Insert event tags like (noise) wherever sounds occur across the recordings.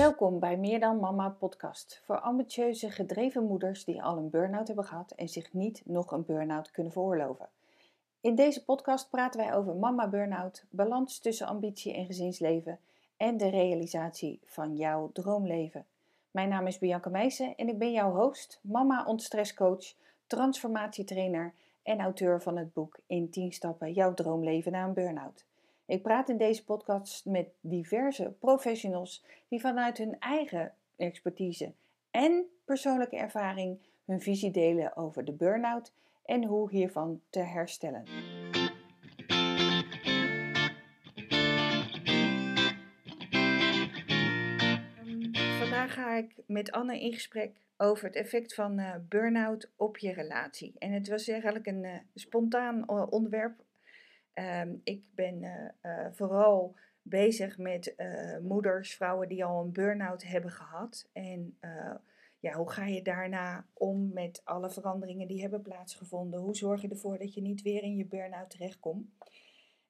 Welkom bij Meer dan Mama podcast voor ambitieuze, gedreven moeders die al een burn-out hebben gehad en zich niet nog een burn-out kunnen veroorloven. In deze podcast praten wij over mama burn-out, balans tussen ambitie en gezinsleven en de realisatie van jouw droomleven. Mijn naam is Bianca Meijsen en ik ben jouw host, mama ontstresscoach, transformatietrainer en auteur van het boek In 10 stappen jouw droomleven na een burn-out. Ik praat in deze podcast met diverse professionals die vanuit hun eigen expertise en persoonlijke ervaring hun visie delen over de burn-out en hoe hiervan te herstellen. Vandaag ga ik met Anne in gesprek over het effect van uh, burn-out op je relatie. En het was eigenlijk een uh, spontaan uh, onderwerp Ehm, ik ben eh, eh, vooral bezig met eh, moeders, vrouwen die al een burn-out hebben gehad. En ja, hoe ga je daarna om met alle veranderingen die hebben plaatsgevonden? Hoe zorg je ervoor dat je niet weer in je burn-out terechtkomt?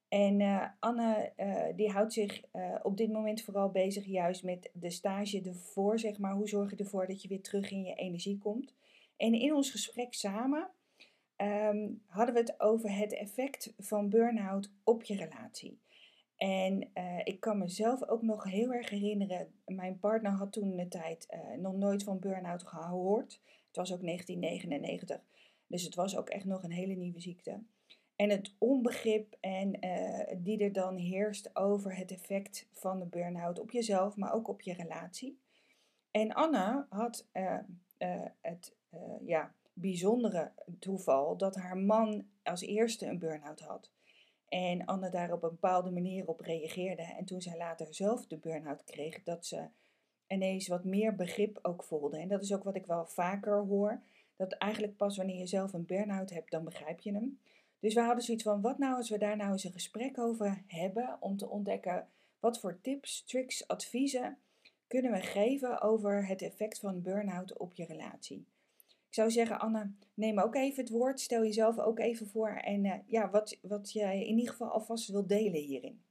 En Anne die houdt zich op dit moment vooral bezig juist met de stage ervoor, zeg maar. Hoe zorg je ervoor dat je weer terug in je energie komt? En in ons gesprek samen Ehm, hadden we het over het effect van burn-out op je relatie. En uh, ik kan mezelf ook nog heel erg herinneren, mijn partner had toen de tijd uh, nog nooit van burn-out gehoord. Het was ook 1999, dus het was ook echt nog een hele nieuwe ziekte. En het onbegrip en, uh, die er dan heerst over het effect van de burn-out op jezelf, maar ook op je relatie. En Anne had het, ja, bijzondere toeval dat haar man als eerste een burn-out had. En Anne daar op een bepaalde manier op reageerde. En toen zij later zelf de burn-out kreeg, dat ze ineens wat meer begrip ook voelde. En dat is ook wat ik wel vaker hoor. Dat eigenlijk pas wanneer je zelf een burn-out hebt, dan begrijp je hem. Dus we hadden zoiets van, wat nou als we daar nou eens een gesprek over hebben om te ontdekken wat voor tips, tricks, adviezen kunnen we geven over het effect van burn-out op je relatie. Ik zou zeggen, Anne, neem ook even het woord. Stel jezelf ook even voor. En uh, ja, wat, wat jij in ieder geval alvast wil delen hierin.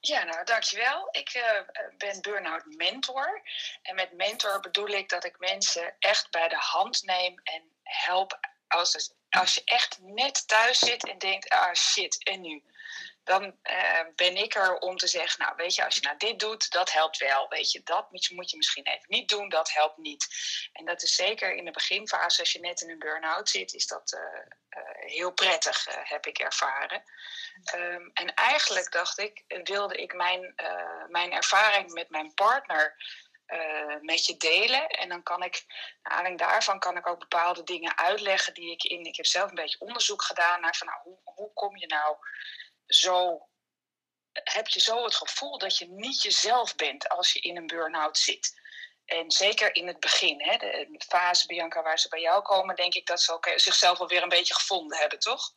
Ja, nou dankjewel. Ik uh, ben burn-out mentor. En met mentor bedoel ik dat ik mensen echt bij de hand neem en help als, als je echt net thuis zit en denkt, ah shit, en nu? Dan uh, ben ik er om te zeggen, nou weet je, als je nou dit doet, dat helpt wel. Weet je, dat moet je, misschien even niet doen, dat helpt niet. En dat is zeker in de beginfase, als je net in een burn-out zit, is dat uh, uh, heel prettig, heb ik ervaren. Um, en eigenlijk dacht ik, wilde ik mijn, mijn ervaring met mijn partner met je delen. En dan kan ik, naar aanleiding daarvan, kan ik ook bepaalde dingen uitleggen die ik in. Ik heb zelf een beetje onderzoek gedaan naar van nou, hoe, hoe kom je nou zo heb je zo het gevoel dat je niet jezelf bent als je in een burn-out zit. En zeker in het begin, hè, de fase, Bianca, waar ze bij jou komen, denk ik dat ze ook zichzelf alweer een beetje gevonden hebben, toch?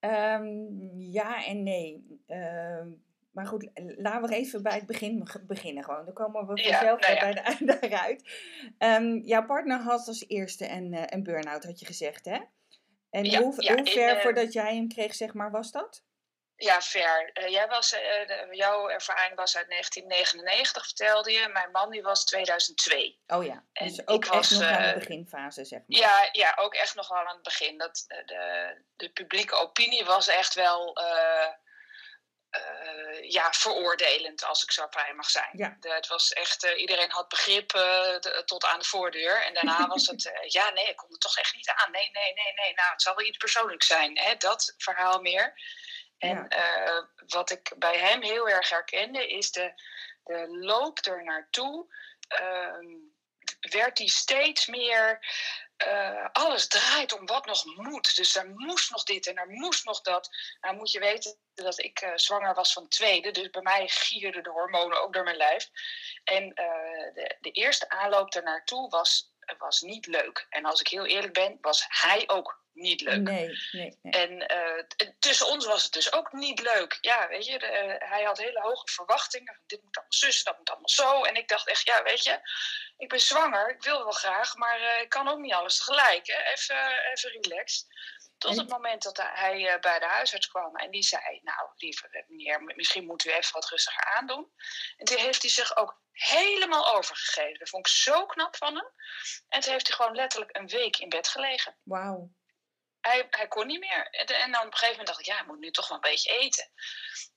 Um, ja en nee. Uh, maar goed, laten we even bij het begin beginnen gewoon. Dan komen we vanzelf nou ja, bij de einde eruit. Um, jouw partner had als eerste een, uh, een burn-out, had je gezegd, hè? En ja, hoe, hoe ver in, uh, voordat jij hem kreeg, zeg maar, was dat? Ja, ver. Uh, jij was, uh, jouw ervaring was uit 1999, vertelde je. Mijn man die was 2002. Oh ja, en dus ook echt was, nog aan de eh, beginfase, zeg maar. Ja, ja, ook echt nog wel aan het begin. Dat, de, de publieke opinie was echt wel ja, veroordelend, als ik zo vrij mag zijn. Ja. De, het was echt, iedereen had begrip de, tot aan de voordeur. En daarna (laughs) was het, ja, nee, ik kon er toch echt niet aan. Nee, nee, nee, nee, nou, het zal wel iets persoonlijks zijn. Hè? Dat verhaal meer. En uh, wat ik bij hem heel erg herkende, is de, de loop er naartoe. Uh, werd hij steeds meer. Uh, alles draait om wat nog moet. Dus er moest nog dit en er moest nog dat. Nou moet je weten dat ik uh, zwanger was van tweede. Dus bij mij gierden de hormonen ook door mijn lijf. En de, de eerste aanloop er naartoe was was niet leuk. En als ik heel eerlijk ben, was hij ook niet leuk. Nee, nee, nee. En uh, tussen ons was het dus ook niet leuk. Ja, weet je, de, hij had hele hoge verwachtingen. Dit moet allemaal zus, dat moet allemaal zo. En ik dacht echt, ja, weet je, ik ben zwanger, ik wil wel graag, maar uh, ik kan ook niet alles tegelijk. Hè? Even, even relaxed. Tot het moment dat hij bij de huisarts kwam en die zei: Nou, lieve meneer, misschien moet u even wat rustiger aandoen. En toen heeft hij zich ook helemaal overgegeven. Dat vond ik zo knap van hem. En toen heeft hij gewoon letterlijk een week in bed gelegen. Wauw. Hij, hij kon niet meer. En dan op een gegeven moment dacht ik, ja, hij moet nu toch wel een beetje eten.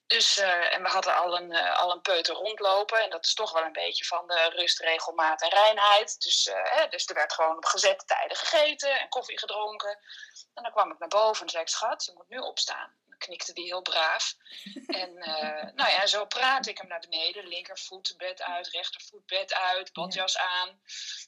Dus, uh, en we hadden al een, uh, al een peuter rondlopen. En dat is toch wel een beetje van de rust, regelmaat en reinheid. Dus, uh, hè, dus er werd gewoon op gezette tijden gegeten en koffie gedronken. En dan kwam ik naar boven en zei ik, schat, je moet nu opstaan knikte die heel braaf. (laughs) En nou ja, zo praatte ik hem naar beneden. Linkervoet bed uit, rechtervoet bed uit, badjas aan,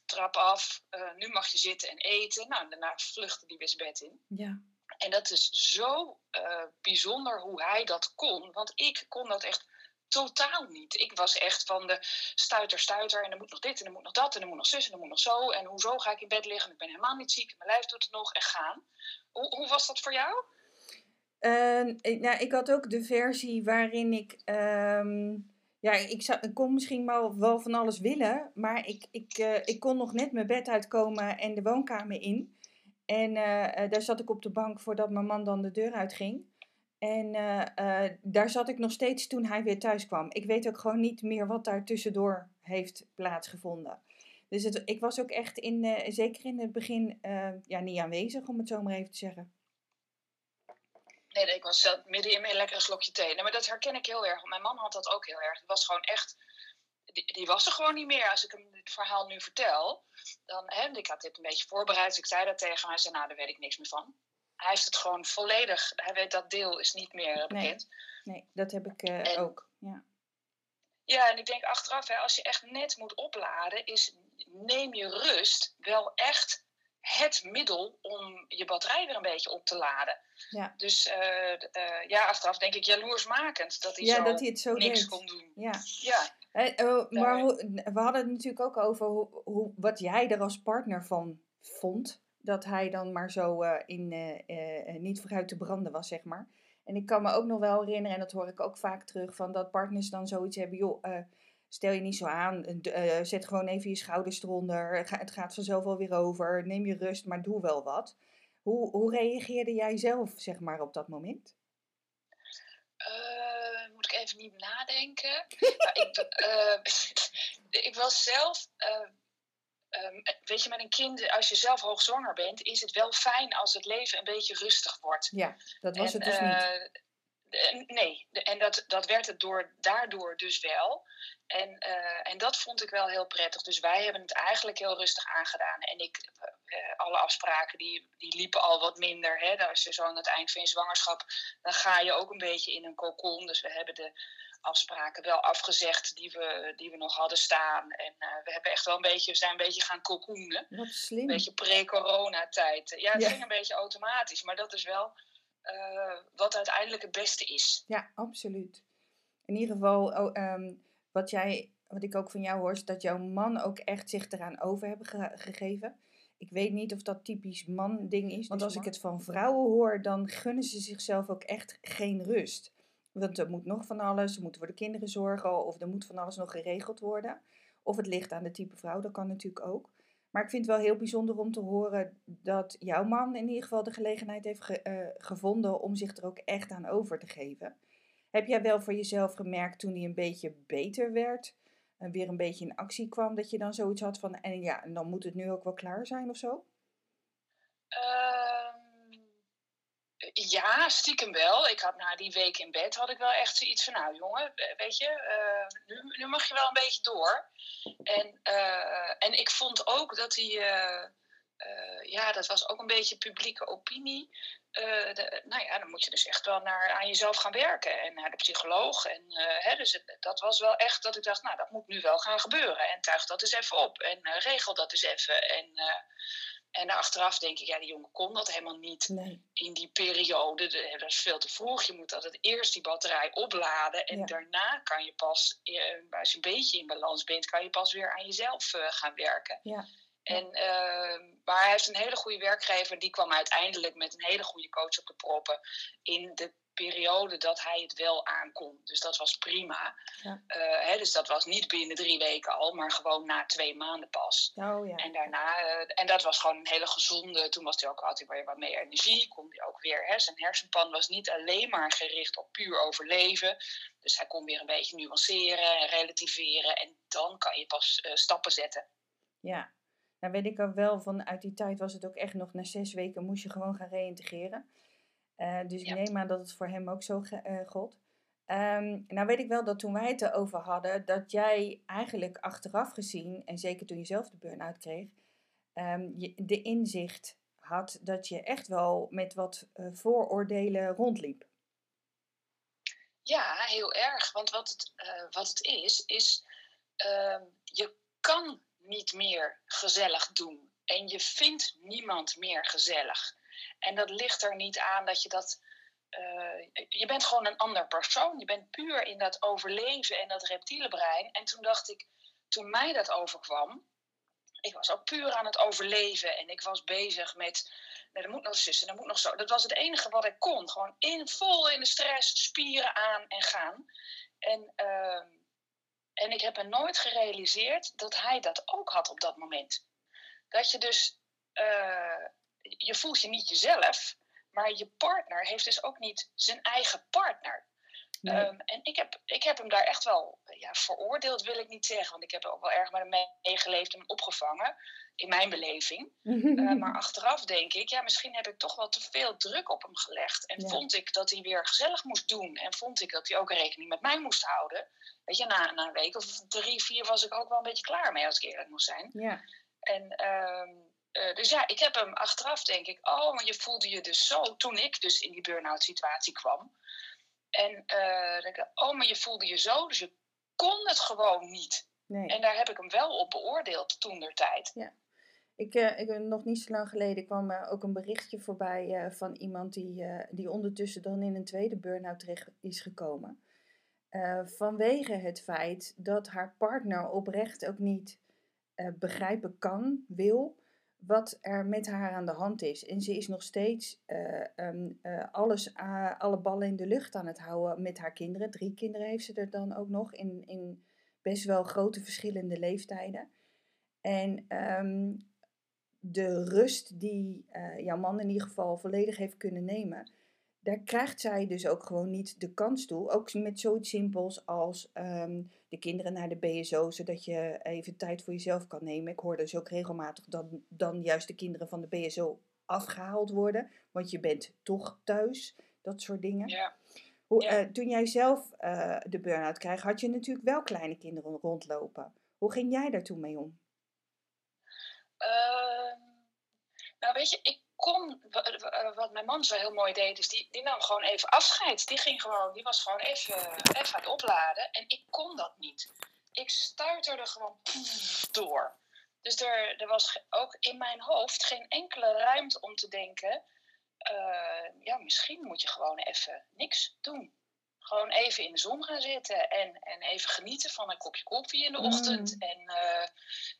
trap af. Nu mag je zitten en eten. Nou, daarna vluchtte die weer zijn bed in. Ja. En dat is zo uh, bijzonder hoe hij dat kon. Want ik kon dat echt totaal niet. Ik was echt van de stuiter, stuiter. En er moet nog dit en er moet nog dat en er moet nog zus en er moet nog zo. En hoezo ga ik in bed liggen? Ik ben helemaal niet ziek. Mijn lijf doet het nog en gaan. Hoe, hoe was dat voor jou? Uh, ik, nou, ik had ook de versie waarin ik. Um, ja, ik, zou, ik kon misschien wel, van alles willen, maar ik, ik, uh, ik kon nog net mijn bed uitkomen en de woonkamer in. En uh, daar zat ik op de bank voordat mijn man dan de deur uitging. En daar zat ik nog steeds toen hij weer thuis kwam. Ik weet ook gewoon niet meer wat daar tussendoor heeft plaatsgevonden. Dus ik was ook echt in, zeker in het begin, ja, niet aanwezig, om het zo maar even te zeggen. Nee, ik was zelf midden in mijn lekkere slokje thee. Nee, maar dat herken ik heel erg. Mijn man had dat ook heel erg. Het was gewoon echt... Die, die, was er gewoon niet meer. Als ik hem het verhaal nu vertel, dan... Hè, ik had dit een beetje voorbereid, dus ik zei dat tegen hem. Hij zei, nou, daar weet ik niks meer van. Hij heeft het gewoon volledig... Hij weet dat deel is niet meer bekend. Nee, nee dat heb ik uh, en, ook, ja. Ja, en ik denk achteraf, hè, als je echt net moet opladen, is neem je rust wel echt het middel om je batterij weer een beetje op te laden. Ja. Dus uh, uh, ja, achteraf denk ik jaloersmakend dat hij, ja, zo, dat hij het zo niks deed. kon doen. Ja. ja. Uh, maar hoe, we hadden het natuurlijk ook over hoe, hoe, wat jij er als partner van vond. Dat hij dan maar zo in, niet vooruit te branden was, zeg maar. En ik kan me ook nog wel herinneren, en dat hoor ik ook vaak terug, van dat partners dan zoiets hebben, joh, stel je niet zo aan, zet gewoon even je schouders eronder, het gaat vanzelf wel weer over, neem je rust, maar doe wel wat. Hoe, hoe reageerde jij zelf, zeg maar, op dat moment? Ik even niet nadenken. nou, ik, uh, (laughs) (laughs) ik, was zelf, um, weet je, met een kind, als je zelf hoogzwanger bent, is het wel fijn als het leven een beetje rustig wordt. Ja, dat was en, het dus niet. Nee, en dat, dat werd het door, daardoor dus wel. En, uh, en dat vond ik wel heel prettig. Dus wij hebben het eigenlijk heel rustig aangedaan. En ik, uh, alle afspraken die, die liepen al wat minder. Hè. Als je zo aan het eind van je zwangerschap, dan ga je ook een beetje in een cocon. Dus we hebben de afspraken wel afgezegd die we, die we nog hadden staan. En uh, we hebben echt wel een beetje, we zijn een beetje gaan cocoonen. Wat slim. Een beetje pre-corona-tijd. Ja, het ja. ging een beetje automatisch. Maar dat is wel wat uiteindelijk het beste is. Ja, absoluut. In ieder geval... Oh, um wat, jij, wat ik ook van jou hoor, is dat jouw man ook echt zich eraan over hebben ge gegeven. Ik weet niet of dat typisch man-ding is. Want als ik het van vrouwen hoor, dan gunnen ze zichzelf ook echt geen rust. Want er moet nog van alles, er moet voor de kinderen zorgen, of er moet van alles nog geregeld worden. Of het ligt aan de type vrouw, dat kan natuurlijk ook. Maar ik vind het wel heel bijzonder om te horen dat jouw man in ieder geval de gelegenheid heeft ge uh, gevonden om zich er ook echt aan over te geven. Heb jij wel voor jezelf gemerkt toen hij een beetje beter werd en weer een beetje in actie kwam, dat je dan zoiets had van, en ja, en dan moet het nu ook wel klaar zijn of zo? Uh, ja, stiekem wel. Ik had na die week in bed had ik wel echt zoiets van, nou jongen, weet je, uh, nu, nu, mag je wel een beetje door. En, uh, en ik vond ook dat hij, uh, ja, dat was ook een beetje publieke opinie. Nou ja, dan moet je dus echt wel naar, aan jezelf gaan werken en naar de psycholoog. En, hè, dus dat was wel echt dat ik dacht, nou, dat moet nu wel gaan gebeuren. En tuig dat eens even op en regel dat eens even. En, en achteraf denk ik, ja, die jongen kon dat helemaal niet nee. in die periode. De, dat is veel te vroeg. Je moet altijd eerst die batterij opladen en Ja. daarna kan je pas, als je een beetje in balans bent, kan je pas weer aan jezelf gaan werken. Ja. En, ehm, maar hij heeft een hele goede werkgever. Die kwam uiteindelijk met een hele goede coach op de proppen. In de periode dat hij het wel aankon. Dus dat was prima. Ja. Uh, hè, dus dat was niet binnen drie weken al, maar gewoon na twee maanden pas. Oh, ja. En daarna, uh, en dat was gewoon een hele gezonde. Toen was hij ook, hij weer wat meer energie. Kon hij ook weer, hè, zijn hersenpan was niet alleen maar gericht op puur overleven. Dus hij kon weer een beetje nuanceren en relativeren. En dan kan je pas uh, stappen zetten. Ja, nou weet ik ook wel, van uit die tijd was het ook echt nog na zes weken moest je gewoon gaan reïntegreren. Uh, dus ik neem aan dat het voor hem ook zo uh, gold. Um, nou weet ik wel dat toen wij het erover hadden, dat jij eigenlijk achteraf gezien, en zeker toen je zelf de burn-out kreeg, um, je, de inzicht had dat je echt wel met wat uh, vooroordelen rondliep. Ja, heel erg. Want wat het, wat het is, is ehm, je kan niet meer gezellig doen. En je vindt niemand meer gezellig. En dat ligt er niet aan dat je dat. Uh, je bent gewoon een ander persoon. Je bent puur in dat overleven en dat reptiele brein. En toen dacht ik, toen mij dat overkwam, ik was ook puur aan het overleven. En ik was bezig met, er moet nog zussen, er moet nog zo. Dat was het enige wat ik kon. Gewoon in, vol in de stress, spieren aan en gaan. En, uh, en ik heb me nooit gerealiseerd dat hij dat ook had op dat moment. Dat je dus uh, je voelt je niet jezelf, maar je partner heeft dus ook niet zijn eigen partner. Ehm, en ik heb, ik heb hem daar echt wel ja, veroordeeld, wil ik niet zeggen. Want ik heb ook wel erg met hem meegeleefd en opgevangen. In mijn beleving. uh, (laughs) maar achteraf denk ik, ja, misschien heb ik toch wel te veel druk op hem gelegd. En vond ik dat hij weer gezellig moest doen. En vond ik dat hij ook rekening met mij moest houden. Weet je, na, na een week of drie, vier was ik ook wel een beetje klaar mee, als ik eerlijk moet zijn. Ja. En um, uh, dus ja, ik heb hem achteraf denk ik, oh, maar je voelde je dus zo toen ik dus in die burn-out situatie kwam. En uh, denk ik, oh, maar je voelde je zo, dus je kon het gewoon niet. Nee. En daar heb ik hem wel op beoordeeld toen der tijd. Ja. Ik, uh, ik, nog niet zo lang geleden kwam er ook een berichtje voorbij uh, van iemand die, die ondertussen dan in een tweede burn-out terecht is gekomen. vanwege het feit dat haar partner oprecht ook niet begrijpen kan, wil, wat er met haar aan de hand is. En ze is nog steeds uh, um, uh, alles, alle ballen in de lucht aan het houden met haar kinderen. Drie kinderen heeft ze er dan ook nog in, in best wel grote verschillende leeftijden. En um, de rust die jouw man in ieder geval volledig heeft kunnen nemen, daar krijgt zij dus ook gewoon niet de kans toe. Ook met zoiets simpels als um, de kinderen naar de BSO, zodat je even tijd voor jezelf kan nemen. Ik hoor dus ook regelmatig dat dan juist de kinderen van de BSO afgehaald worden, want je bent toch thuis. Dat soort dingen. Ja. Hoe, ja. Uh, toen jij zelf uh, de burn-out kreeg, had je natuurlijk wel kleine kinderen rondlopen. Hoe ging jij daar toen mee om? Uh, nou, weet je, ik kon, wat mijn man zo heel mooi deed, is die, die nam gewoon even afscheid. Die ging gewoon, die was gewoon even, even aan het opladen. En ik kon dat niet. Ik stuiterde gewoon door. Dus er, er was ook in mijn hoofd geen enkele ruimte om te denken. Uh, ja, misschien moet je gewoon even niks doen. Gewoon even in de zon gaan zitten en, en even genieten van een kopje koffie in de ochtend. Mm. En uh,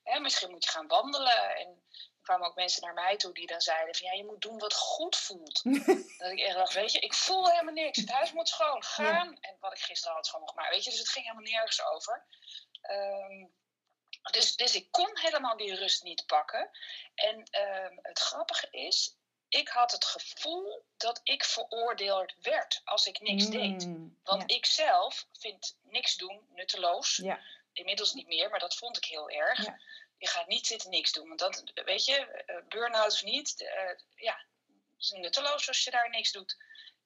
ja, misschien moet je gaan wandelen. En kwamen ook mensen naar mij toe die dan zeiden van ja, je moet doen wat goed voelt. (laughs) dat ik echt dacht, weet je, ik voel helemaal niks. Het huis moet schoon gaan. En wat ik gisteren had schoon maar weet je, dus het ging helemaal nergens over. Um, dus, dus ik kon helemaal die rust niet pakken. En um, het grappige is, ik had het gevoel dat ik veroordeeld werd als ik niks mm, deed. Want ja. ik zelf vind niks doen nutteloos. Ja. Inmiddels niet meer, maar dat vond ik heel erg. Ja je gaat niet zitten niks doen. Want dat, weet je, uh, burn-out of niet, uh, ja, het is nutteloos als je daar niks doet.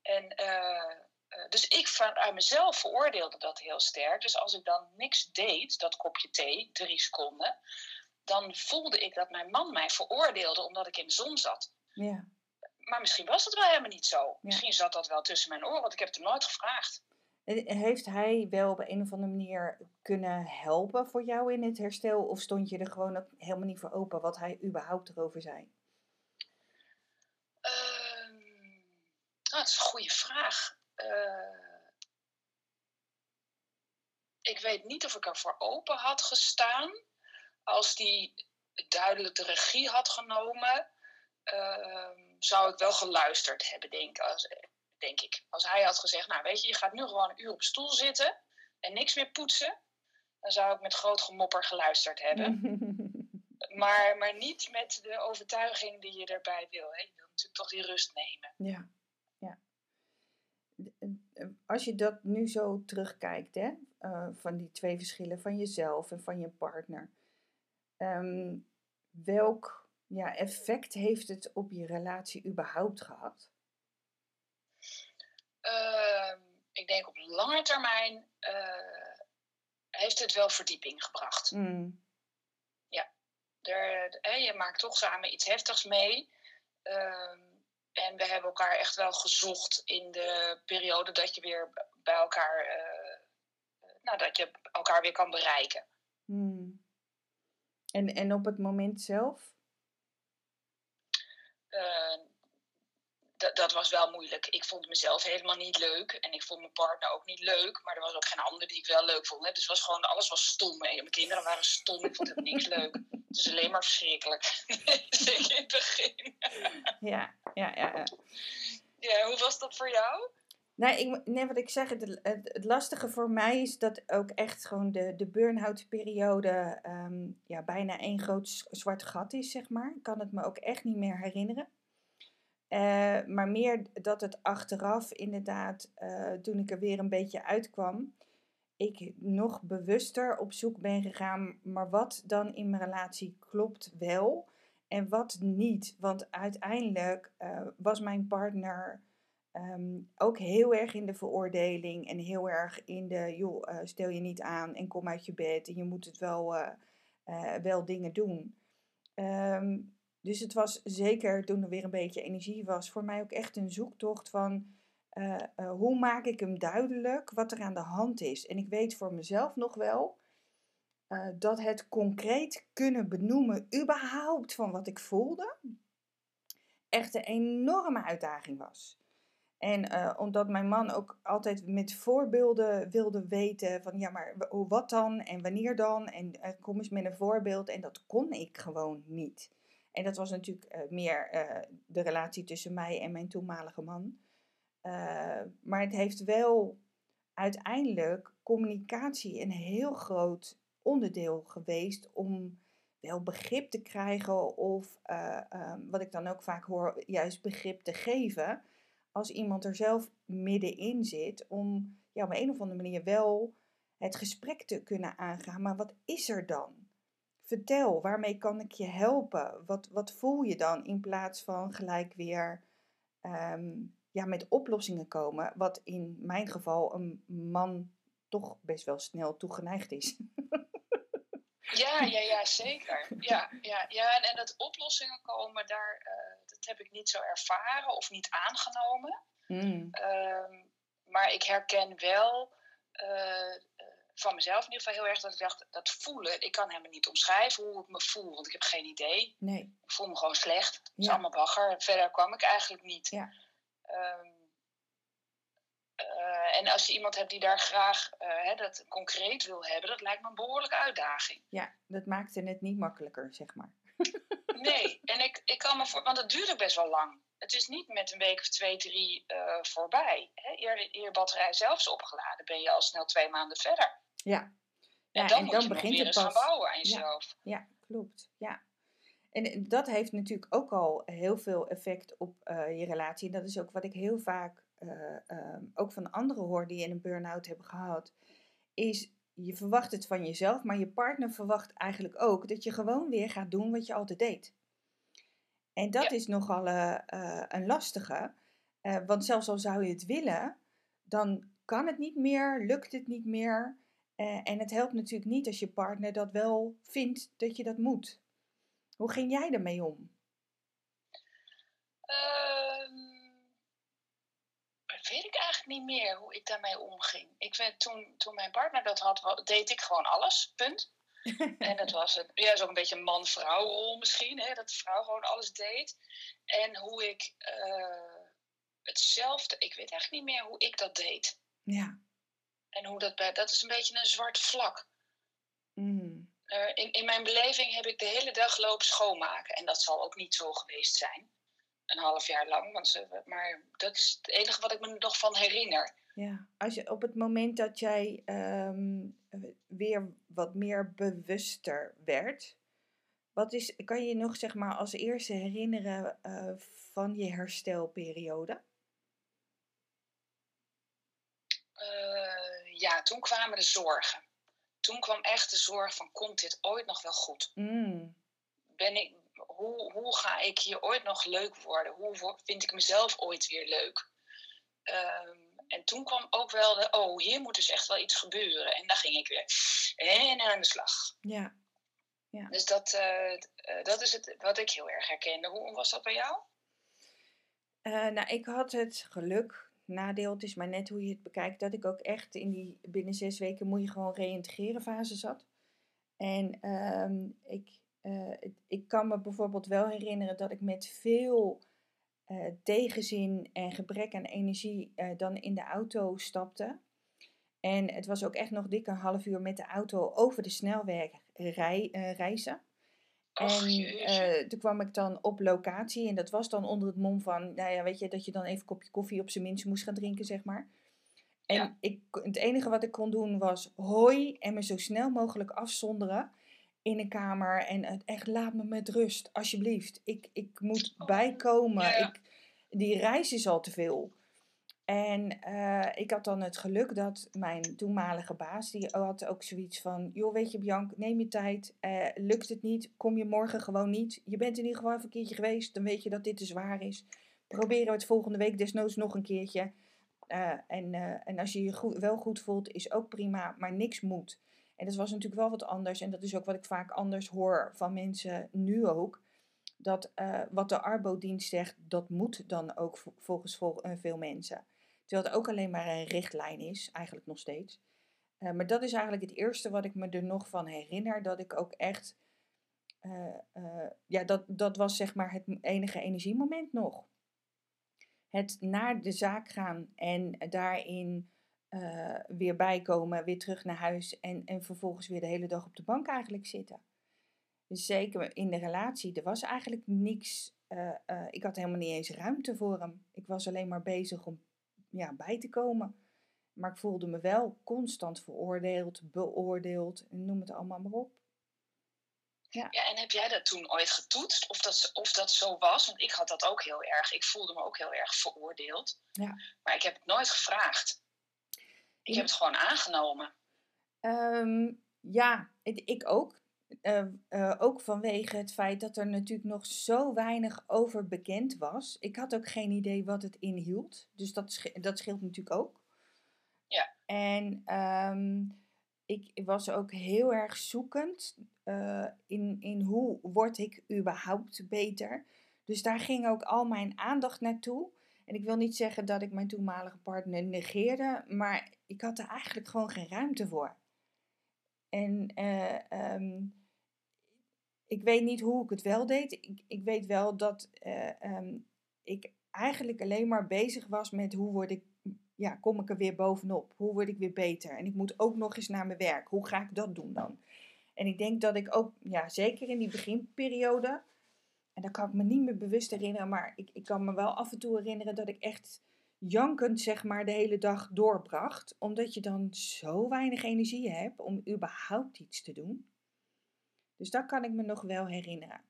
En uh, dus ik vanuit mezelf veroordeelde dat heel sterk. Dus als ik dan niks deed, dat kopje thee, drie seconden, dan voelde ik dat mijn man mij veroordeelde omdat ik in de zon zat. Ja. Maar misschien was het wel helemaal niet zo. Ja. Misschien zat dat wel tussen mijn oren, want ik heb het hem nooit gevraagd. Heeft hij wel op een of andere manier kunnen helpen voor jou in het herstel? Of stond je er gewoon ook helemaal niet voor open wat hij überhaupt erover zei? Uh, oh, dat is een goede vraag. Uh, ik weet niet of ik er voor open had gestaan als die duidelijk de regie had genomen, ehm, zou ik wel geluisterd hebben, denk, als, denk ik. Als hij had gezegd, nou weet je, je gaat nu gewoon een uur op stoel zitten en niks meer poetsen, dan zou ik met groot gemopper geluisterd hebben. (laughs) maar, maar niet met de overtuiging die je erbij wil. Hè. Je wil natuurlijk toch die rust nemen. Ja, ja. Als je dat nu zo terugkijkt, hè, uh, van die twee verschillen van jezelf en van je partner. Ehm, welk ja, effect heeft het op je relatie überhaupt gehad? Uh, ik denk op lange termijn uh, heeft het wel verdieping gebracht. Mm. Ja, er, je maakt toch samen iets heftigs mee. Uh, en we hebben elkaar echt wel gezocht in de periode dat je weer bij elkaar, uh, nou, dat je elkaar weer kan bereiken. Mm. En, en op het moment zelf? Uh, dat was wel moeilijk. Ik vond mezelf helemaal niet leuk. En ik vond mijn partner ook niet leuk. Maar er was ook geen ander die ik wel leuk vond. Hè. Dus was gewoon, alles was stom. En mijn kinderen waren stom. Ik vond het niks leuk. Het is alleen maar verschrikkelijk. (laughs) Zeker in het begin. ja, ja, ja, ja. Ja, hoe was dat voor jou? Nee, ik, nee, wat ik zeg, het, het, lastige voor mij is dat ook echt gewoon de, de burn-out periode ehm, ja, bijna één groot zwart gat is, zeg maar. Ik kan het me ook echt niet meer herinneren. Uh, maar meer dat het achteraf inderdaad, uh, toen ik er weer een beetje uitkwam, ik nog bewuster op zoek ben gegaan, maar wat dan in mijn relatie klopt wel en wat niet. Want uiteindelijk uh, was mijn partner um, ook heel erg in de veroordeling en heel erg in de, joh, stel je niet aan en kom uit je bed en je moet het wel, wel dingen doen. Um, dus het was zeker toen er weer een beetje energie was, voor mij ook echt een zoektocht van hoe maak ik hem duidelijk wat er aan de hand is. En ik weet voor mezelf nog wel dat het concreet kunnen benoemen, überhaupt van wat ik voelde, echt een enorme uitdaging was. En omdat mijn man ook altijd met voorbeelden wilde weten van ja, maar wat dan en wanneer dan en kom eens met een voorbeeld en dat kon ik gewoon niet. En dat was natuurlijk uh, meer de relatie tussen mij en mijn toenmalige man. Maar het heeft wel uiteindelijk communicatie een heel groot onderdeel geweest om wel begrip te krijgen of um, wat ik dan ook vaak hoor, juist begrip te geven als iemand er zelf middenin zit om ja, op een of andere manier wel het gesprek te kunnen aangaan. Maar wat is er dan? vertel, waarmee kan ik je helpen? Wat, wat voel je dan in plaats van gelijk weer ehm, ja, met oplossingen komen? Wat in mijn geval een man toch best wel snel toegeneigd is. Ja, ja, ja, zeker. Ja, ja, ja. En, en dat oplossingen komen, daar, dat heb ik niet zo ervaren of niet aangenomen. Mm. Um, maar ik herken wel uh, van mezelf in ieder geval heel erg dat ik dacht, dat voelen, ik kan helemaal niet omschrijven hoe ik me voel, want ik heb geen idee. Nee. Ik voel me gewoon slecht. Het is allemaal bagger. Verder kwam ik eigenlijk niet. Ja. Um, uh, en als je iemand hebt die daar graag uh, hè, dat concreet wil hebben, dat lijkt me een behoorlijke uitdaging. Ja, dat maakte het niet makkelijker, zeg maar. (laughs) nee, en ik, ik kan me voor, want het duurde best wel lang. Het is niet met een week of twee, drie uh, voorbij. Hè? Eer, eer batterij zelfs opgeladen, ben je al snel twee maanden verder. Ja. En dan, moet je begint weer eens gaan bouwen aan jezelf. Ja, ja, klopt. Ja. En dat heeft natuurlijk ook al heel veel effect op uh, je relatie. En dat is ook wat ik heel vaak uh, ook van anderen hoor die in een burn-out hebben gehad. Is je verwacht het van jezelf, maar je partner verwacht eigenlijk ook dat je gewoon weer gaat doen wat je altijd deed. En dat ja. is nogal een lastige. want zelfs al zou je het willen, dan kan het niet meer, lukt het niet meer. Uh, en het helpt natuurlijk niet als je partner dat wel vindt dat je dat moet. Hoe ging jij daarmee om? Dat weet ik eigenlijk niet meer hoe ik daarmee omging. Ik weet, toen, toen mijn partner dat had, deed ik gewoon alles, punt. (laughs) en dat was het, ja, zo een beetje een man-vrouw rol misschien, hè, dat de vrouw gewoon alles deed. En hoe ik uh, hetzelfde, ik weet eigenlijk niet meer hoe ik dat deed. Ja. En hoe dat bij, dat is een beetje een zwart vlak. Mm. Eh, in, in mijn beleving heb ik de hele dag lopen schoonmaken. En dat zal ook niet zo geweest zijn. Een half jaar lang. Want ze, maar dat is het enige wat ik me nog van herinner. Ja, als je op het moment dat jij ehm, weer wat meer bewuster werd, wat is, kan je je nog zeg maar als eerste herinneren uh, van je herstelperiode? Uh, ja, toen kwamen de zorgen. Toen kwam echt de zorg van, komt dit ooit nog wel goed? Mm. Ben ik, hoe, hoe ga ik hier ooit nog leuk worden? Hoe vind ik mezelf ooit weer leuk? Um, en toen kwam ook wel de, oh, hier moet dus echt wel iets gebeuren. En daar ging ik weer en aan de slag. Ja. ja. Dus dat, uh, dat is het wat ik heel erg herkende. Hoe was dat bij jou? Uh, nou, ik had het geluk, nadeel, het is maar net hoe je het bekijkt, dat ik ook echt in die binnen zes weken moet je gewoon reïntegreren fase zat. En um, ik, uh, ik kan me bijvoorbeeld wel herinneren dat ik met veel uh, tegenzin en gebrek aan energie uh, dan in de auto stapte. En het was ook echt nog dik een half uur met de auto over de snelweg rij, reizen. en toen kwam ik dan op locatie en dat was dan onder het mom van, nou ja, weet je, dat je dan even een kopje koffie op zijn minst moest gaan drinken, zeg maar. En ik, het enige wat ik kon doen was hoi en me zo snel mogelijk afzonderen in een kamer en echt laat me met rust, alsjeblieft. Ik, ik moet oh, bijkomen. Ik, die reis is al te veel. En uh, ik had dan het geluk dat mijn toenmalige baas, die had ook zoiets van, joh weet je Bianc, neem je tijd, uh, lukt het niet, kom je morgen gewoon niet. Je bent in ieder geval even een keertje geweest, dan weet je dat dit te zwaar is. Proberen we het volgende week desnoods nog een keertje. Uh, en, en als je je goed, wel goed voelt, is ook prima, maar niks moet. En dat was natuurlijk wel wat anders. En dat is ook wat ik vaak anders hoor van mensen nu ook. Dat uh, wat de Arbodienst zegt, dat moet dan ook volgens vol, uh, veel mensen. Terwijl het ook alleen maar een richtlijn is, eigenlijk nog steeds. Uh, maar dat is eigenlijk het eerste wat ik me er nog van herinner. Dat ik ook echt. ja, dat, dat was zeg maar het enige energiemoment nog. Het naar de zaak gaan en daarin uh, weer bijkomen, weer terug naar huis en, en vervolgens weer de hele dag op de bank eigenlijk zitten. Dus zeker in de relatie, er was eigenlijk niks. Uh, uh, ik had helemaal niet eens ruimte voor hem. Ik was alleen maar bezig om ja, bij te komen. Maar ik voelde me wel constant veroordeeld, beoordeeld, noem het allemaal maar op. Ja. ja, en heb jij dat toen ooit getoetst? Of dat, of dat zo was? Want ik had dat ook heel erg. Ik voelde me ook heel erg veroordeeld. Ja. Maar ik heb het nooit gevraagd. Ik heb het gewoon aangenomen. Um, ja, ik ook. Uh, uh, ook vanwege het feit dat er natuurlijk nog zo weinig over bekend was. Ik had ook geen idee wat het inhield. Dus dat, dat scheelt natuurlijk ook. Ja. En um, ik was ook heel erg zoekend uh, in, in hoe word ik überhaupt beter. Dus daar ging ook al mijn aandacht naartoe. En ik wil niet zeggen dat ik mijn toenmalige partner negeerde, maar ik had er eigenlijk gewoon geen ruimte voor. En uh, um, ik weet niet hoe ik het wel deed. Ik, ik weet wel dat uh, um, ik eigenlijk alleen maar bezig was met hoe word ik, ja, kom ik er weer bovenop? Hoe word ik weer beter? En ik moet ook nog eens naar mijn werk. Hoe ga ik dat doen dan? En ik denk dat ik ook, ja, zeker in die beginperiode, en dat kan ik me niet meer bewust herinneren, maar ik, ik kan me wel af en toe herinneren dat ik echt jankend zeg maar de hele dag doorbracht. Omdat je dan zo weinig energie hebt om überhaupt iets te doen. Dus dat kan ik me nog wel herinneren.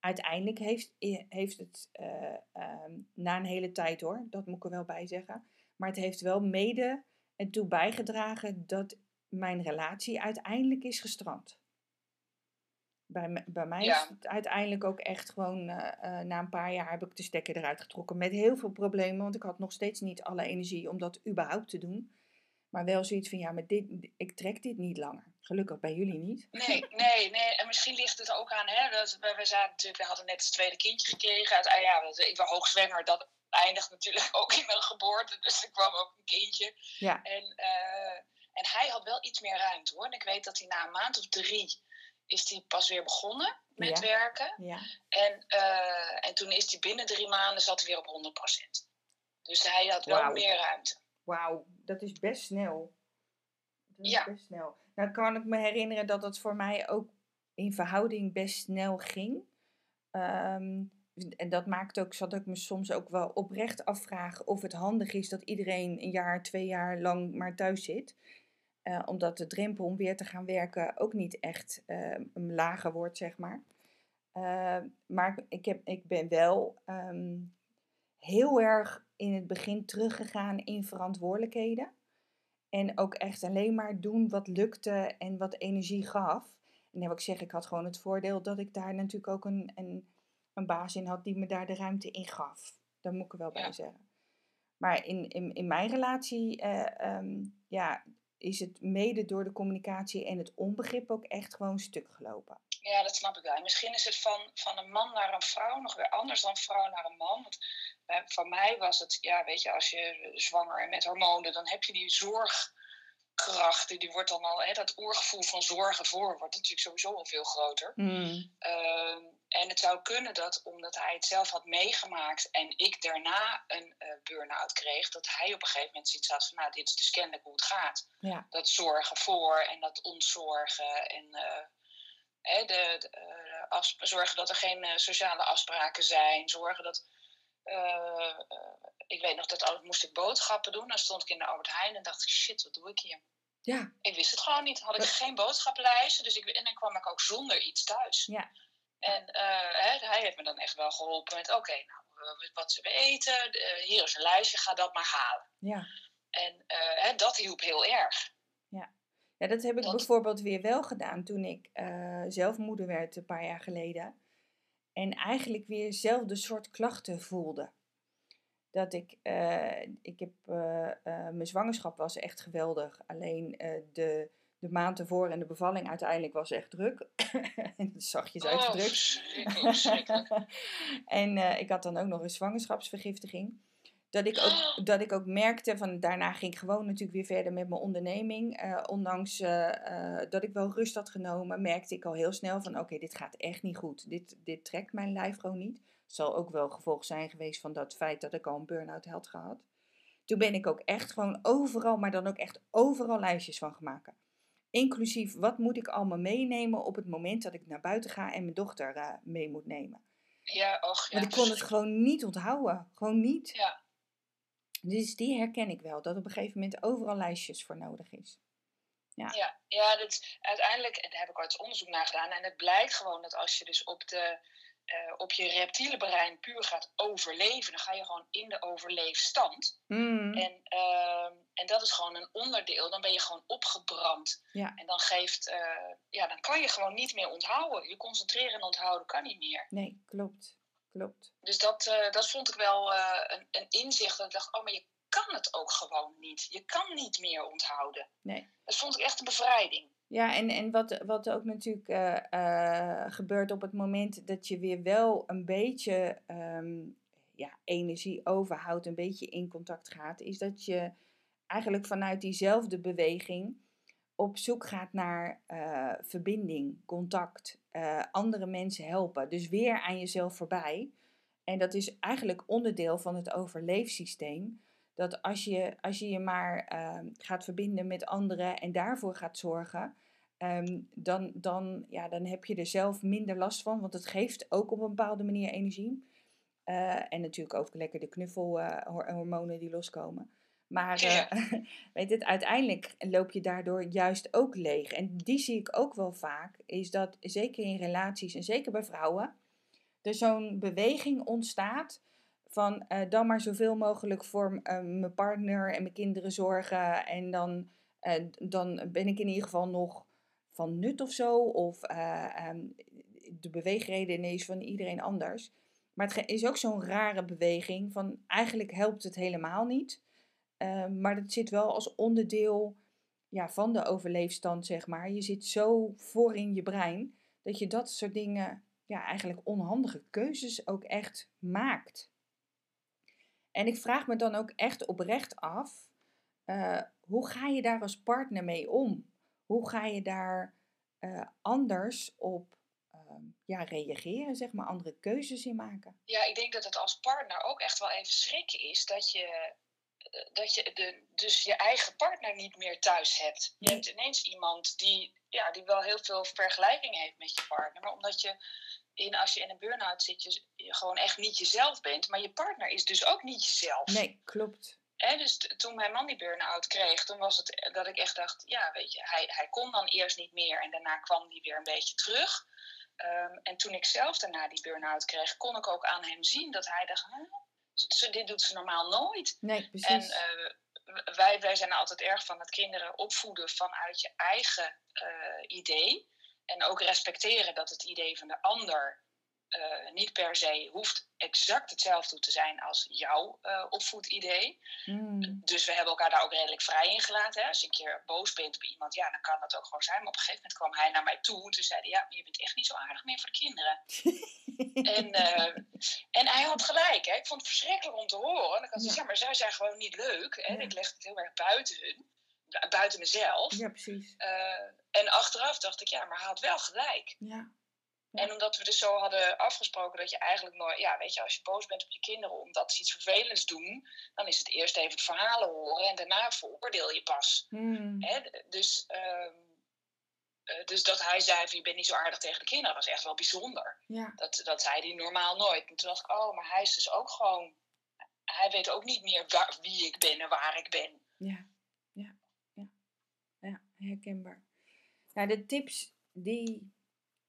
Uiteindelijk heeft, heeft het uh, um, na een hele tijd hoor, dat moet ik er wel bij zeggen. Maar het heeft wel mede ertoe bijgedragen dat mijn relatie uiteindelijk is gestrand. Bij, bij mij is het uiteindelijk ook echt gewoon, uh, uh, na een paar jaar heb ik de stekker eruit getrokken. Met heel veel problemen, want ik had nog steeds niet alle energie om dat überhaupt te doen. Maar wel zoiets van, ja, maar dit, ik trek dit niet langer. Gelukkig bij jullie niet. Nee, nee, nee. En misschien ligt het ook aan, hè, dat we, we, zaten natuurlijk, we hadden net het tweede kindje gekregen. Uit, ah, ja, ik was hoogzwanger, dat eindigt natuurlijk ook in een geboorte. Dus er kwam ook een kindje. Ja. En, uh, en hij had wel iets meer ruimte hoor. En ik weet dat hij na een maand of drie is hij pas weer begonnen met werken. Ja. En, uh, en toen is hij binnen drie maanden zat hij weer op 100%. Dus hij had wel meer ruimte. Wauw, dat is best snel. dat is Ja. best snel. Nou kan ik me herinneren dat het voor mij ook in verhouding best snel ging. Ehm, en dat maakt ook, dat ik me soms ook wel oprecht afvraag of het handig is dat iedereen een jaar, twee jaar lang maar thuis zit. Eh, omdat de drempel om weer te gaan werken ook niet echt een lager wordt, zeg maar. Eh, maar ik, heb, ik ben wel ehm, heel erg in het begin teruggegaan in verantwoordelijkheden. En ook echt alleen maar doen wat lukte en wat energie gaf. En dan wil ik zeggen, ik had gewoon het voordeel dat ik daar natuurlijk ook een, een, een baas in had die me daar de ruimte in gaf. Daar moet ik er wel bij Ja. zeggen. Maar in, in, in mijn relatie eh, ehm, ja, is het mede door de communicatie en het onbegrip ook echt gewoon stuk gelopen. Ja, dat snap ik wel. En Misschien is het van, van een man naar een vrouw nog weer anders dan vrouw naar een man. Want bij- voor mij was het, ja, weet je, als je zwanger en met hormonen, dan heb je die zorgkracht, die, wordt dan al, hè, dat oergevoel van zorgen voor, wordt natuurlijk sowieso al veel groter. Ehm, en het zou kunnen dat, omdat hij het zelf had meegemaakt en ik daarna een eh burn-out kreeg, dat hij op een gegeven moment zoiets had van, nou, dit is dus kennelijk hoe het gaat. Ja. Dat zorgen voor en dat ontzorgen en eh, hè, de, de, eh, zorgen dat er geen sociale afspraken zijn, zorgen dat... ik weet nog dat altijd moest ik boodschappen doen. Dan stond ik in de Albert Heijn en dacht ik, shit, wat doe ik hier? Ja, Ik wist het gewoon niet. Had ik geen boodschappenlijst. Dus ik, en dan kwam ik ook zonder iets thuis. Ja. En eh, hè, hij heeft me dan echt wel geholpen met: oké, nou, wat zullen we eten? Eh, hier is een lijstje, ga dat maar halen. ja. En eh, hè, dat hielp heel erg. Ja, dat heb ik Dat- bijvoorbeeld weer wel gedaan toen ik zelf moeder werd een paar jaar geleden. En eigenlijk weer zelfde soort klachten voelde. Dat ik, ik heb, mijn zwangerschap was echt geweldig. Alleen de, de maand ervoor en de bevalling uiteindelijk was echt druk. (laughs) zachtjes Oh, uitgedrukt. (laughs) en eh, ik had dan ook nog een zwangerschapsvergiftiging. Dat ik, ook, dat ik ook merkte van daarna ging ik gewoon natuurlijk weer verder met mijn onderneming. Eh, ondanks eh, dat ik wel rust had genomen, merkte ik al heel snel van oké, dit gaat echt niet goed. Dit, dit trekt mijn lijf gewoon niet. Het zal ook wel gevolg zijn geweest van dat feit dat ik al een burn-out had gehad. Toen ben ik ook echt gewoon overal, maar dan ook echt overal lijstjes van gemaakt. Inclusief wat moet ik allemaal meenemen op het moment dat ik naar buiten ga en mijn dochter eh, mee moet nemen. Ja, och, ja. Want ik kon het gewoon niet onthouden. Gewoon niet. Ja. Dus die herken ik wel. Dat op een gegeven moment overal lijstjes voor nodig is. Ja, ja dat, uiteindelijk, en daar heb ik ooit onderzoek naar gedaan. En het blijkt gewoon dat als je dus op, de, eh, op je reptiele brein puur gaat overleven, dan ga je gewoon in de overleefstand. Mm, En, ehm, en dat is gewoon een onderdeel. Dan ben je gewoon opgebrand. Ja. En dan geeft, eh, ja, dan kan je gewoon niet meer onthouden. Je concentreren en onthouden kan niet meer. Nee, klopt. Klopt. Dus dat, eh, dat vond ik wel een, een inzicht. Dat ik dacht, oh, maar je kan het ook gewoon niet. Je kan niet meer onthouden. Nee. Dat vond ik echt een bevrijding. Ja, en, en wat, wat ook natuurlijk eh, eh, gebeurt op het moment dat je weer wel een beetje ehm, ja, energie overhoudt, een beetje in contact gaat, is dat je eigenlijk vanuit diezelfde beweging op zoek gaat naar eh, verbinding, contact, andere mensen helpen. Dus weer aan jezelf voorbij. En dat is eigenlijk onderdeel van het overleefsysteem. Dat als je als je, je maar ehm, gaat verbinden met anderen en daarvoor gaat zorgen, ehm, dan, dan, ja, dan heb je er zelf minder last van. Want het geeft ook op een bepaalde manier energie. Eh, en natuurlijk ook lekker de knuffelhormonen die loskomen. Maar Ja. eh, (laughs) weet het, uiteindelijk loop je daardoor juist ook leeg. En die zie ik ook wel vaak, is dat zeker in relaties en zeker bij vrouwen, er zo'n beweging ontstaat van eh, dan maar zoveel mogelijk voor eh, mijn partner en mijn kinderen zorgen. En dan, eh, dan ben ik in ieder geval nog van nut of zo. Of eh, ehm, de beweegreden is van iedereen anders. Maar het is ook zo'n rare beweging van eigenlijk helpt het helemaal niet. Maar dat zit wel als onderdeel ja, van de overleefstand, zeg maar. Je zit zo voor in je brein dat je dat soort dingen, ja, eigenlijk onhandige keuzes ook echt maakt. En ik vraag me dan ook echt oprecht af, eh, hoe ga je daar als partner mee om? Hoe ga je daar eh, anders op ehm, ja, reageren, zeg maar, andere keuzes in maken? Ja, ik denk dat het als partner ook echt wel even schrikken is dat je dat je de, dus je eigen partner niet meer thuis hebt. Je hebt ineens iemand die, ja, die wel heel veel vergelijking heeft met je partner. Maar omdat je in, als je in een burn-out zit, je, je gewoon echt niet jezelf bent. Maar je partner is dus ook niet jezelf. Nee, klopt. Dus toen mijn man die burn-out kreeg, toen was het dat ik echt dacht, ja, weet je, hij, hij kon dan eerst niet meer en daarna kwam hij weer een beetje terug. Ehm, en toen ik zelf daarna die burn-out kreeg, kon ik ook aan hem zien dat hij dacht, dit doet ze normaal nooit. Nee, precies. En uh, wij, wij zijn altijd erg van het kinderen opvoeden vanuit je eigen uh, idee. En ook respecteren dat het idee van de ander uh, niet per se hoeft exact hetzelfde te zijn als jouw uh, opvoedidee. Mm. Dus we hebben elkaar daar ook redelijk vrij in gelaten. Hè? Als je een keer boos bent op iemand, ja, dan kan dat ook gewoon zijn. Maar op een gegeven moment kwam hij naar mij toe en toen zei hij, ja, maar je bent echt niet zo aardig meer voor de kinderen. (laughs) en, uh, en hij had gelijk. Hè? Ik vond het verschrikkelijk om te horen. En dan kan ik ja. maar zij zijn gewoon niet leuk. Hè? Ja. Ik leg het heel erg buiten hun. Buiten mezelf. Ja, precies. en achteraf dacht ik, ja, maar hij had wel gelijk. Ja. En omdat we dus zo hadden afgesproken dat je eigenlijk nooit, ja, weet je, als je boos bent op je kinderen omdat ze iets vervelends doen, dan is het eerst even het verhalen horen en daarna veroordeel je pas. Hmm. Hè? Dus, uh, dus dat hij zei van je bent niet zo aardig tegen de kinderen, was echt wel bijzonder. Ja. Dat, dat zei hij normaal nooit. En toen dacht ik, oh, maar hij is dus ook gewoon, hij weet ook niet meer waar, wie ik ben en waar ik ben. Ja herkenbaar. Nou, de tips die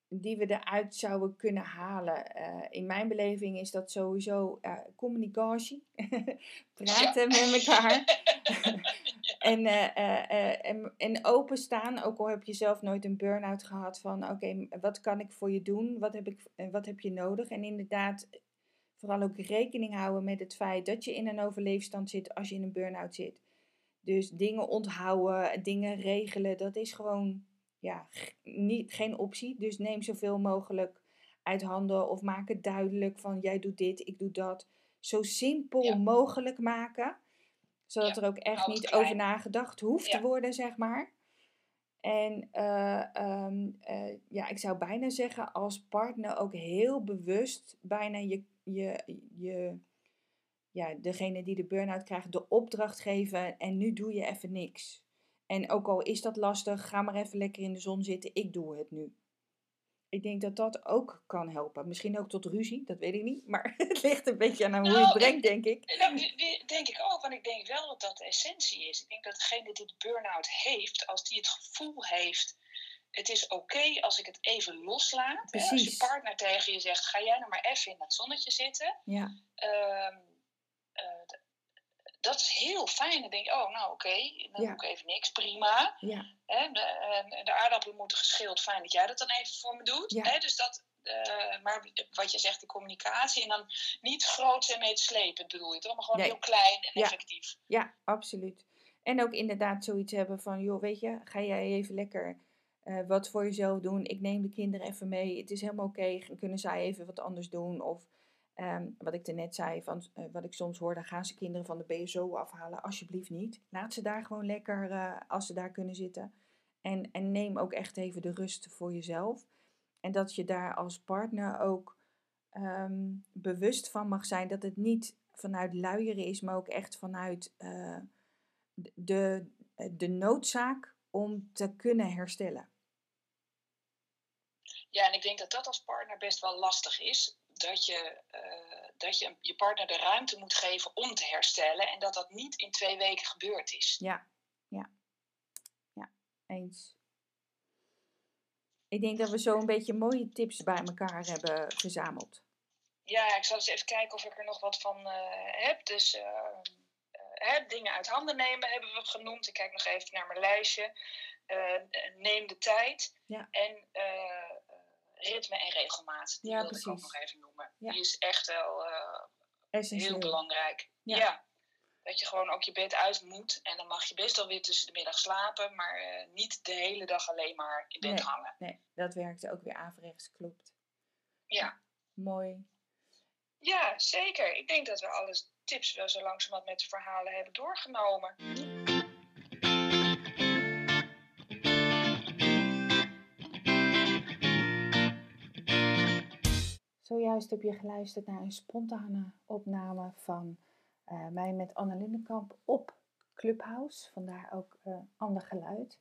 die we eruit zouden kunnen halen. Uh, in mijn beleving is dat sowieso uh, communicatie. (laughs) Praten met elkaar. (laughs) en, uh, en, en openstaan, ook al heb je zelf nooit een burn-out gehad van oké, okay, wat kan ik voor je doen? Wat heb, ik, wat heb je nodig? En inderdaad, vooral ook rekening houden met het feit dat je in een overleefstand zit als je in een burn-out zit. Dus dingen onthouden, dingen regelen, dat is gewoon ja, niet, geen optie. Dus neem zoveel mogelijk uit handen of maak het duidelijk van jij doet dit, ik doe dat. Zo simpel mogelijk maken, zodat er ook echt niet over nagedacht hoeft te worden, zeg maar. En uh, um, uh, ja, ik zou bijna zeggen als partner ook heel bewust bijna je, je, je ja, degene die de burn-out krijgt de opdracht geven en nu doe je even niks. En ook al is dat lastig, ga maar even lekker in de zon zitten. Ik doe het nu. Ik denk dat dat ook kan helpen. Misschien ook tot ruzie, dat weet ik niet. Maar (laughs) het ligt een beetje aan hoe je het nou, brengt, denk ik. Dat denk ik ook, want ik denk wel dat dat de essentie is. Ik denk dat degene die de burn-out heeft, als die het gevoel heeft... het is oké als ik het even loslaat. Hè? Als je partner tegen je zegt, ga jij nou maar even in dat zonnetje zitten. Ja. Uh, dat is heel fijn. Dan denk je, oh, nou oké, dan doe ik even niks, prima. Ja. De, de, aardappelen moeten geschild, fijn dat jij dat dan even voor me doet. Ja. Dus dat, uh, maar wat je zegt, de communicatie en dan niet groot en mee te slepen, bedoel je toch? Maar gewoon nee. heel klein en effectief. Ja, absoluut. En ook inderdaad zoiets hebben van, joh, weet je, ga jij even lekker eh, wat voor jezelf doen. Ik neem de kinderen even mee. Het is helemaal oké. Kunnen zij even wat anders doen? Of ehm, wat ik net zei, van, eh, wat ik soms hoor, dan gaan ze kinderen van de BSO afhalen. Alsjeblieft niet. Laat ze daar gewoon lekker, eh, als ze daar kunnen zitten. En, en neem ook echt even de rust voor jezelf. En dat je daar als partner ook ehm, bewust van mag zijn dat het niet vanuit luieren is, maar ook echt vanuit eh, de, de noodzaak om te kunnen herstellen. Ja, en ik denk dat dat als partner best wel lastig is. Dat je, eh, dat je je partner de ruimte moet geven om te herstellen. En dat dat niet in twee weken gebeurd is. Ja, ja, ja, eens. Ik denk dat we zo een beetje mooie tips bij elkaar hebben verzameld. Ja, ik zal eens even kijken of ik er nog wat van eh, heb. Dus eh, dingen uit handen nemen hebben we genoemd. Ik kijk nog even naar mijn lijstje. Neem de tijd. Ja. En ritme en regelmaat. Die Ja, wilde ik ook nog even noemen. Ja. Die is echt wel eh, heel belangrijk. Ja. Dat je gewoon ook je bed uit moet. En dan mag je best wel weer tussen de middag slapen. Maar eh, niet de hele dag alleen maar in bed Nee. hangen. Nee, dat werkte ook weer averechts, klopt. Ja. Mooi. ja, zeker. Ik denk dat we alle tips wel zo langzamerhand met de verhalen hebben doorgenomen. Zojuist heb je geluisterd naar een spontane opname van uh, mij met Anne Lindenkamp op Clubhouse. Vandaar ook uh, ander geluid.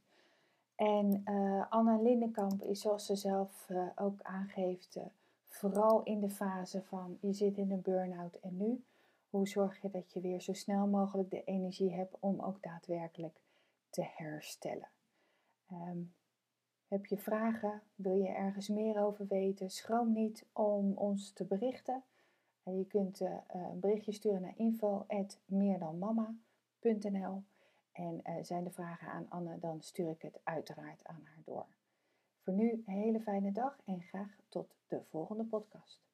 En uh, Anne Lindenkamp is, zoals ze zelf ook aangeeft, vooral in de fase van je zit in een burn-out en nu. Hoe zorg je dat je weer zo snel mogelijk de energie hebt om ook daadwerkelijk te herstellen? Um, heb je vragen? Wil je ergens meer over weten? Schroom niet om ons te berichten. Je kunt uh, een berichtje sturen naar info.meerdanmama.nl En uh, zijn de vragen aan Anne, dan stuur ik het uiteraard aan haar door. Voor nu een hele fijne dag en graag tot de volgende podcast.